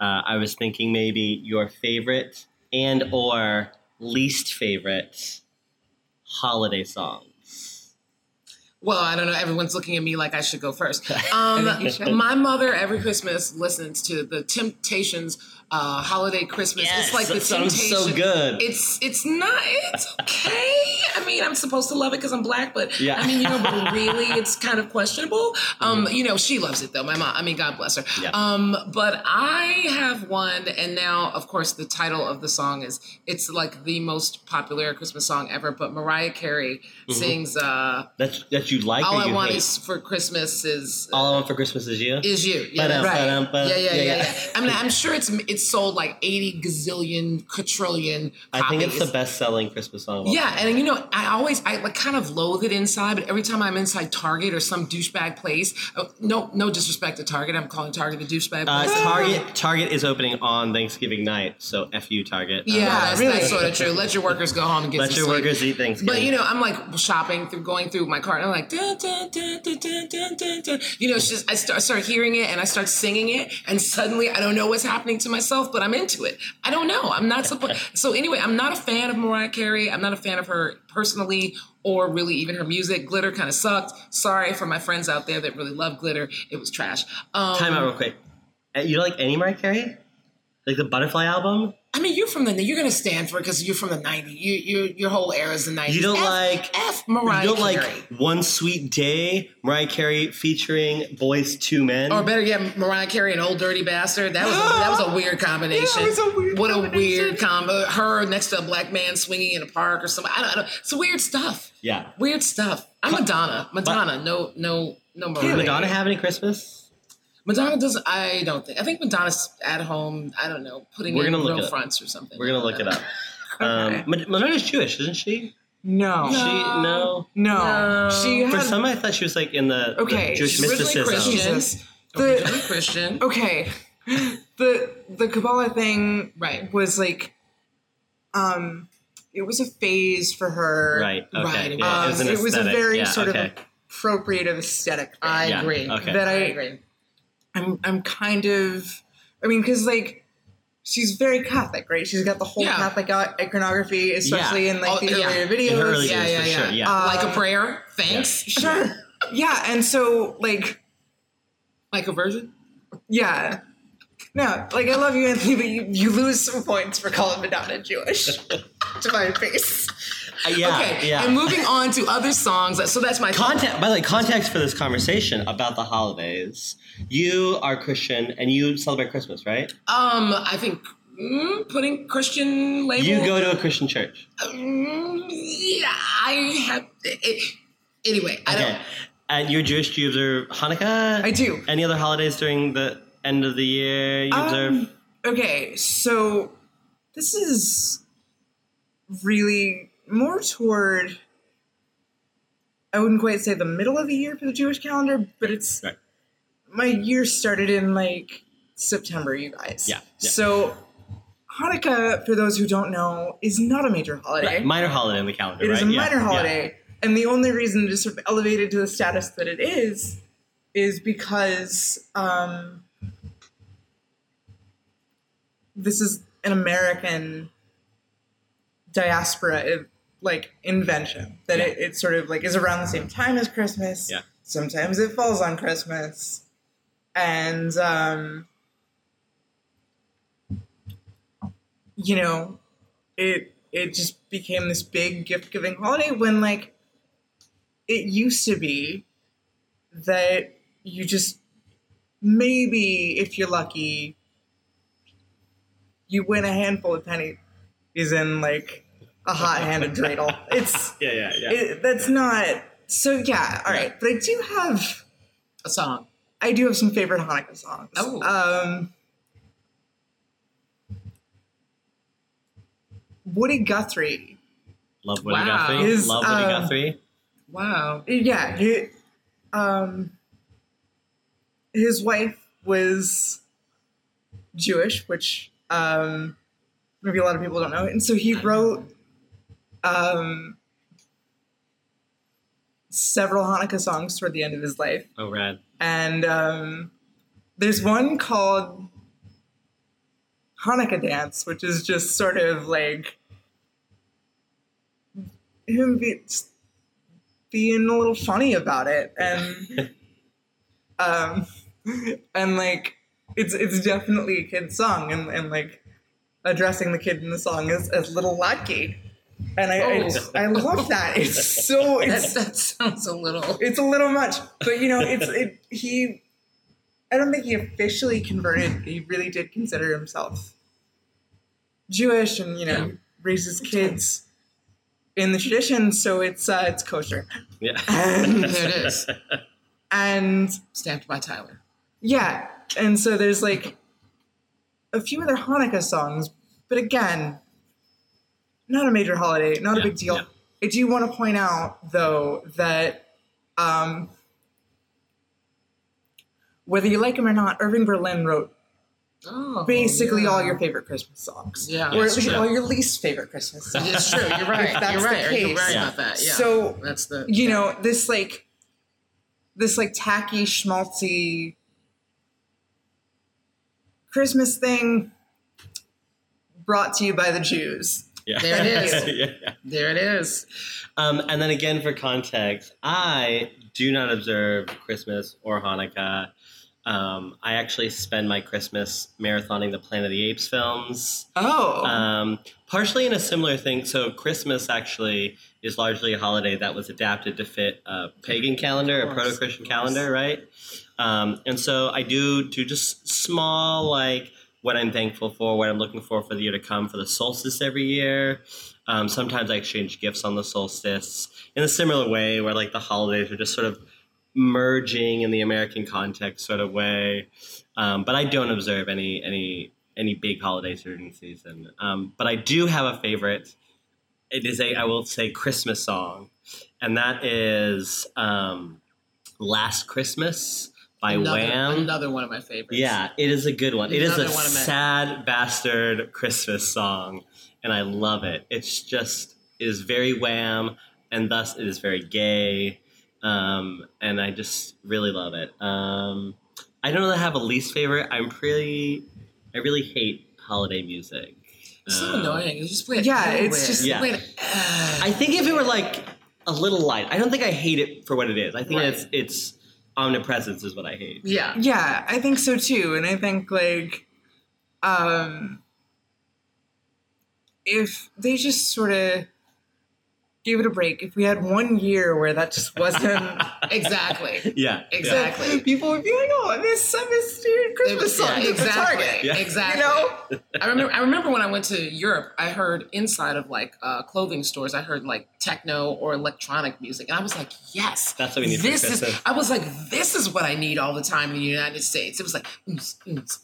Uh, I was thinking maybe your favorite and or least favorite holiday songs. Well, I don't know. Everyone's looking at me like I should go first. think you should. Um, my mother every Christmas listens to the Temptations uh, holiday Christmas. it's like the sounds so Temptation- good. It's it's not. It's okay. I mean, I'm supposed to love it because I'm black, but Yeah. I mean, you know, but really, it's kind of questionable. Um, you know, she loves it though. My mom. I mean, God bless her. Yeah. Um, but I have one, and now, of course, the title of the song is it's like the most popular Christmas song ever. But Mariah Carey sings. Uh, That that you like all I want hate? is for Christmas is All I want for Christmas is you. is you. Yeah, Ba-dum, that's- ba-dum, ba-dum. yeah, yeah, yeah, Yeah, yeah, yeah. I mean, I'm sure it's it's sold like 80 gazillion, quadrillion. I think it's the best selling Christmas song. yeah. Time. And you know, I always, I like kind of loathe it inside, but every time I'm inside Target or some douchebag place, oh, no, no disrespect to Target. I'm calling Target a douchebag. Uh, Target, Target is opening on Thanksgiving night. So F you Target. Yeah, uh, that's really? sort of true. Let your workers go home and get Let some your sleep. workers eat things. But you know, I'm like shopping through, going through my cart and I'm like, dun, dun, dun, you know, it's just, I start, start hearing it and I start singing it and suddenly I don't know what's happening to my but I'm into it. I don't know. I'm not supposed. so anyway, I'm not a fan of Mariah Carey. I'm not a fan of her personally, or really even her music. Glitter kind of sucked. Sorry for my friends out there that really love Glitter. It was trash. Um, time out real quick. Uh, You don't like any Mariah Carey? Like the Butterfly album? I mean, you're from the you're gonna stand for it because you're from the '90s. You, you your whole era is the '90s. You don't F, like F Mariah you don't Carey. like One Sweet Day, Mariah Carey featuring Boyz II Men? Or better yet, Mariah Carey and Ol' Dirty Bastard. That was a, that was a weird combination. Yeah, it was a weird what a weird combo. Her next to a black man swinging in a park or something. I don't, I don't It's weird stuff. yeah. Weird stuff. I'm Madonna. Madonna. No, no, no Does Mariah. Madonna have any Christmas? Madonna doesn't. I don't think. I think Madonna's at home. I don't know, putting We're in gonna look real it up. fronts or something. We're gonna look don't it know. up. Um, Mad- Madonna's Jewish, isn't she? No. She no. No. No. She For some, I thought she was like in the, the Okay, Jewish she's originally mysticism. Christian. Jesus. Originally The Christian. okay. The the Kabbalah thing Right. was like um it was a phase for her. Right. Okay. Right, Yeah, Um, it was an it was a aesthetic. very yeah, sort okay. of appropriative aesthetic thing. I Yeah, agree. okay. That I I agree. I'm I'm kind of I mean because like she's very Catholic, right? She's got the whole Yeah. Catholic iconography, especially in like Oh, the yeah. earlier In videos. early Yeah, yeah, yeah. sure. Yeah. Uh, like a prayer. Thanks. Sure. yeah, and so like Like a version. yeah. No, like I love you, Anthony, but you, you lose some points for calling Madonna Jewish to my face. Uh, yeah. okay. Yeah. And moving on to other songs. So that's my Context, by the way, context for this conversation about the holidays. You are Christian and you celebrate Christmas, right? Um, I think mm, putting Christian label. You go to a Christian church. Mm, yeah, I have. It, anyway, I Okay. don't. And you're Jewish. Do you observe Hanukkah? I do. Any other holidays during the end of the year you observe? Um, okay, so this is really more toward I wouldn't quite say the middle of the year for the Jewish calendar, but it's Right. my year started in like September, you guys. Yeah, yeah. So Hanukkah, for those who don't know, is not a major holiday. Minor holiday in the calendar, It right? is a Yeah, minor yeah. holiday. And the only reason it is sort of elevated to the status that it is is because um, this is an American diaspora like invention that it, it sort of like is around the same time as Christmas. Yeah. Sometimes it falls on Christmas. And um, you know, it it just became this big gift giving holiday when like it used to be that you just maybe if you're lucky you win a handful of pennies in like a hot handed dreidel. It's Yeah, yeah, yeah. it, that's not so yeah, all right. But I do have A song. I do have some favorite Hanukkah songs. Oh. Um, Woody Guthrie. Love Woody Wow. Guthrie. His, Love Woody um, Guthrie. Wow. Yeah, he, um, his wife was Jewish, which um, maybe a lot of people don't know. And so he wrote um, several Hanukkah songs toward the end of his life. Oh, rad. and um, there's one called Hanukkah Dance, which is just sort of like him be, being a little funny about it, and um, and like it's it's definitely a kid's song, and, and like addressing the kid in the song as, as little Latke. And I, I, Oh. just- I love that. It's so That, that sounds a little. it's a little much, but you know, it's it. He, I don't think he officially converted. He really did consider himself Jewish, and you know, Yeah. raises kids in the tradition, so it's uh, it's kosher. Yeah. And, There it is. and Stamped by Tyler. yeah, and so there's like a few other Hanukkah songs, but again, not a major holiday, not Yeah, a big deal. yeah. I do want to point out though that um, whether you like him or not, Irving Berlin wrote Oh. basically yeah. all your favorite Christmas songs, Yeah. or at least all your least favorite Christmas songs. It's true. You're right. That's You're the right. You're right about that. Yeah. So that's the. you know this like this like tacky schmaltzy Christmas thing brought to you by the Jews. Yeah. There it is. yeah. There it is. Um, and then again, for context, I do not observe Christmas or Hanukkah. Um, I actually spend my Christmas marathoning the Planet of the Apes films. Oh, Um, partially in a similar thing. So Christmas actually is largely a holiday that was adapted to fit a pagan calendar, a proto-Christian calendar, right? Um, and so I do do just small like what I'm thankful for, what I'm looking for for the year to come for the solstice every year. Um, sometimes I exchange gifts on the solstice in a similar way, where like the holidays are just sort of merging in the American context sort of way. Um, but I don't observe any any any big holidays during season. Um, but I do have a favorite. It is a I will say Christmas song, and that is um, "Last Christmas" by another, Wham. Another one of my favorites. Yeah, it is a good one. It is a Another one of my- sad bastard Christmas song, and I love it. It's just it is very wham, and thus it is very gay, um, and I just really love it. Um, I don't really have a least favorite. I'm pretty, I really hate holiday music. It's so Um, annoying. You just play it. Yeah, it's everywhere. just- You Yeah. play it- I think if it were like a little light, I don't think I hate it for what it is. I think Right. it's it's omnipresence is what I hate. yeah. yeah, I think so too, and I think like, um, if they just sort of gave it a break, if we had one year where that just wasn't. Exactly. Yeah, yeah. Exactly. People would be like, "Oh, I miss, I miss your Christmas Yeah, songs at the exactly. Target." Yeah. Exactly. You know, I remember. I remember when I went to Europe. I heard inside of like uh, clothing stores. I heard like techno or electronic music, and I was like, "Yes, That's what we need for This is." I was like, "This is what I need all the time in the United States." It was like, ooms, ooms,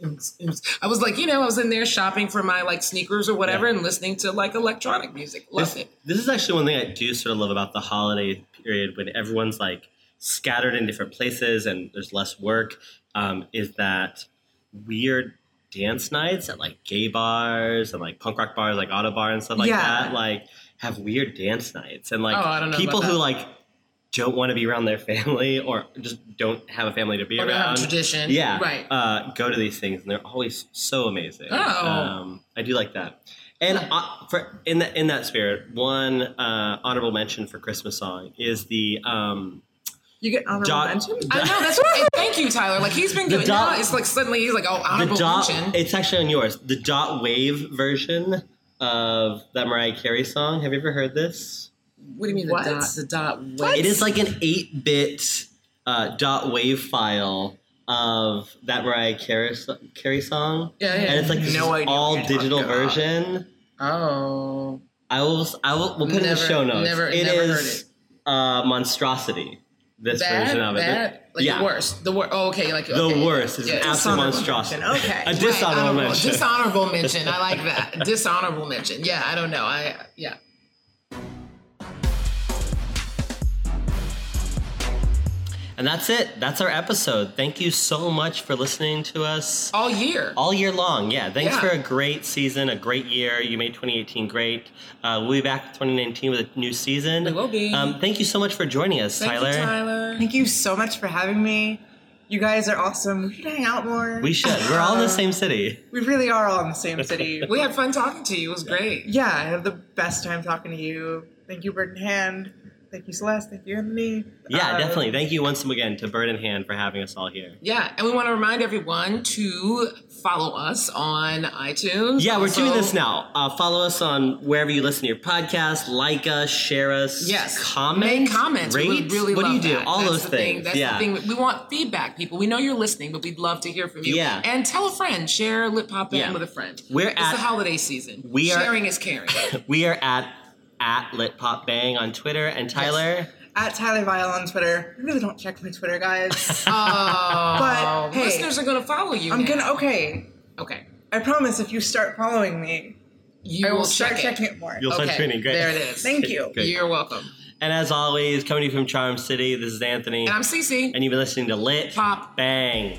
ooms. I was like, you know, I was in there shopping for my like sneakers or whatever, Yeah. and listening to like electronic music. Loved this, it. this is actually one thing I do sort of love about the holiday period when everyone's like scattered in different places and there's less work. Um, is that weird dance nights at like gay bars and like punk rock bars like Ottobar and stuff like Yeah. that. Like have weird dance nights and like Oh, I don't know people who that. like don't want to be around their family or just don't have a family to be Or they around. have a tradition. Yeah, Right. Uh, go to these things and they're always so amazing. Oh. um, I do like that. And uh, for in that in that spirit, one uh, honorable mention for Christmas song is the um, You get honorable Dot- mention? I know that's right. Thank you, Tyler. Like he's been The good. dot- now it's like suddenly he's like, oh, the honorable dot. mention. It's actually on yours. The dot wave version of that Mariah Carey song. Have you ever heard this? what do you mean What? the dot? The dot. What? It is like an eight bit uh, dot wave file of that Mariah Carey, Carey song. Yeah, yeah. And it's like this No idea all digital version. Oh. I will. I will. We'll put it in the show notes. never- It never heard is it. uh, monstrosity. This Bad, version of it. bad, like yeah. the worst. The worst. Oh, okay, like The okay. worst. It's Yeah, an absolute monstrosity. mention. Okay. A dishonorable honorable- mention. Dishonorable mention. I like that. Dishonorable mention. Yeah, I don't know. I yeah. And that's it. That's our episode. Thank you so much for listening to us All year. all year long. Yeah, thanks Yeah. for a great season, a great year. You made 2018 great. Uh, we'll be back 2019 with a new season. We will be. Um, thank you so much for joining us, Thank Tyler. you, Tyler. Thank you so much for having me. You guys are awesome. We should hang out more. We should. We're all in the same city. We really are all in the same city. We had fun talking to you. It was great. yeah, I had the best time talking to you. Thank you, Bird in Hand. Thank you, Celeste. Thank you, Anthony. Yeah, Uh, definitely. Thank you once again to Bird in Hand for having us all here. Yeah, and we want to remind everyone to follow us on iTunes. Yeah, we're doing this now. Uh, follow us on wherever you listen to your podcast. Like us, share us. Yes. comment, Make comments. rate. We would really what love do you do? that. All That's those the things. Thing. That's yeah. the thing. We want feedback, people. We know you're listening, but we'd love to hear from you. Yeah. And tell a friend. Share Lit Pop Bang Yeah. with a friend. We're it's at- the holiday season. we are- Sharing is caring. We are at at Lit Pop Bang on Twitter and Tyler. At Tyler Vile on Twitter. I really don't check my Twitter, guys. Uh, oh, But, hey, listeners are gonna follow you. I'm now. gonna, okay. Okay. I promise if you start following me, You I will will start check checking it. it more. You'll start Okay, tuning. Great. there it is. Thank you. Great. You're welcome. And as always, coming to you from Charm City, this is Anthony. And I'm Cece. and you've been listening to Lit Pop. Bang.